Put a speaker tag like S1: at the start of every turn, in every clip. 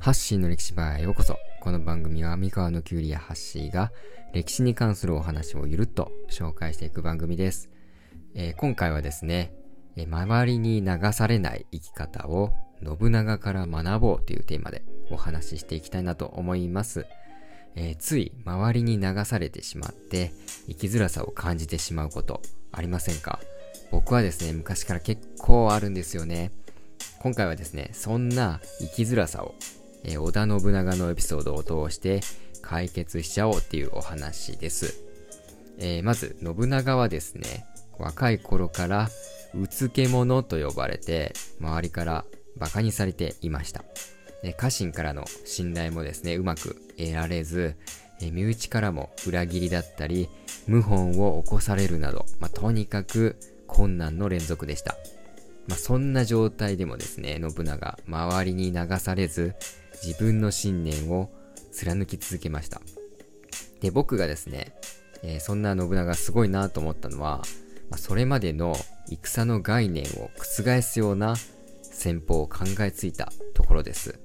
S1: ハッシーの歴史バーへようこそ。この番組は三河のキュウリやハッシーが歴史に関するお話をゆるっと紹介していく番組です。えー今回はですね、えー周りに流されない生き方を信長から学ぼうというテーマでお話ししていきたいなと思います。えーつい周りに流されてしまって生きづらさを感じてしまうことありませんか？僕はですね、昔から結構あるんですよね。今回はですね、そんな生きづらさを、え織田信長のエピソードを通して解決しちゃおうっていうお話です。えーまず、信長はですね、若い頃から、うつけ者と呼ばれて、周りから馬鹿にされていました。で家臣からの信頼もですね、うまく得られず、え身内からも裏切りだったり、謀反を起こされるなど、まあ、とにかく困難の連続でした。まあ、そんな状態でもですね、信長、周りに流されず、自分の信念を貫き続けました。で、僕がですね、えーそんな信長すごいなと思ったのは、まあ、それまでの戦の概念を覆すような戦法を考えついたところです。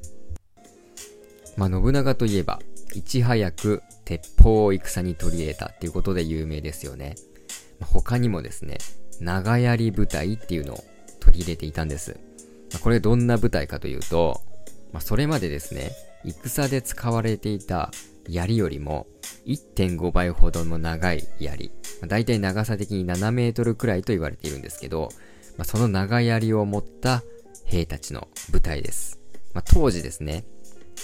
S1: まあ、信長といえば、いち早く鉄砲を戦に取り入れたっていうことで有名ですよね。まあ他にもですね、長槍部隊っていうのをり入れていたんです。まあこれどんな部隊かというと、まあ、それまでですね、戦で使われていた槍よりも1.5倍ほどの長い槍。まあ、大体長さ的に7メートルくらいと言われているんですけど、まあ、その長槍を持った兵たちの部隊です。まあ、当時ですね、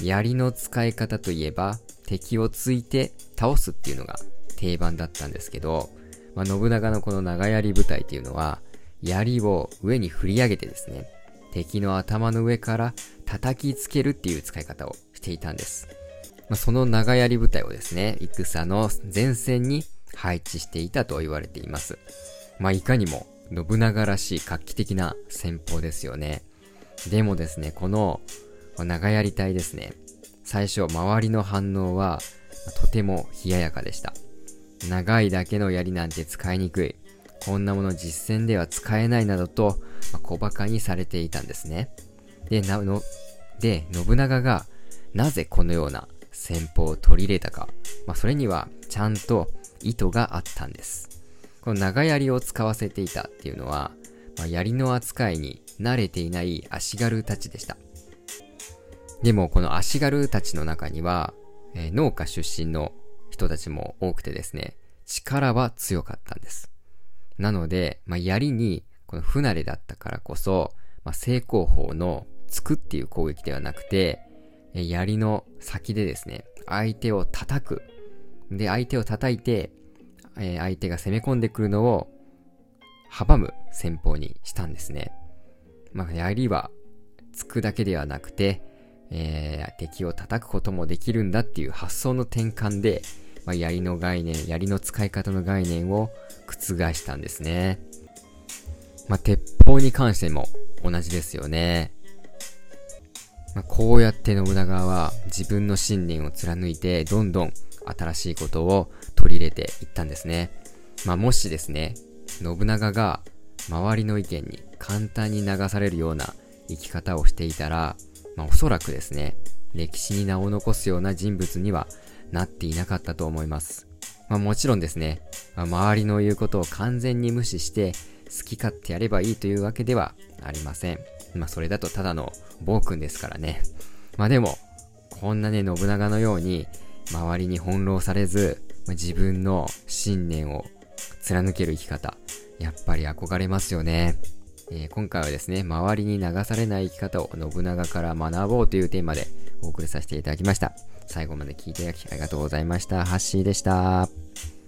S1: 槍の使い方といえば敵をついて倒すっていうのが定番だったんですけど、まあ、信長のこの長槍部隊っていうのは槍を上に振り上げてですね敵の頭の上から叩きつけるっていう使い方をしていたんです、まあ、その長槍部隊をですね戦の前線に配置していたと言われています。まあいかにも信長らしい画期的な戦法ですよね。でもですねこの長槍隊ですね最初周りの反応はとても冷ややかでした。長いだけの槍なんて使いにくい。こんなもの実戦では使えないなどと、まあ小馬鹿にされていたんですね。でなので信長がなぜこのような戦法を取り入れたか、まあ、それにはちゃんと意図があったんです。この長槍を使わせていたっていうのは、まあ、槍の扱いに慣れていない足軽たちでした。でもこの足軽たちの中には、えー農家出身の人たちも多くてですね、力は強かったんです。なので、まあ、槍にこの不慣れだったからこそ、まあ、正攻法の突くっていう攻撃ではなくて、槍の先でですね、相手を叩く。で、相手を叩いて、えー相手が攻め込んでくるのを阻む戦法にしたんですね。まあ、槍は突くだけではなくて、えー敵を叩くこともできるんだっていう発想の転換で、まあ、槍の概念、槍の使い方の概念を覆したんですね。まあ、鉄砲に関しても同じですよね。まあ、こうやって信長は自分の信念を貫いて、どんどん新しいことを取り入れていったんですね。まあ、もしですね、信長が周りの意見に簡単に流されるような生き方をしていたら、まあ、おそらくですね、歴史に名を残すような人物にはなっていなかったと思います。まあ、もちろんですね、まあ周りの言うことを完全に無視して好き勝手やればいいというわけではありません。まあ、それだとただの暴君ですからね。まあでも、こんなね、信長のように周りに翻弄されず、まあ自分の信念を貫ける生き方、やっぱり憧れますよね。えー今回はですね、周りに流されない生き方を信長から学ぼうというテーマでお送りさせていただきました。最後まで聞いていただきありがとうございました。ハッシーでした。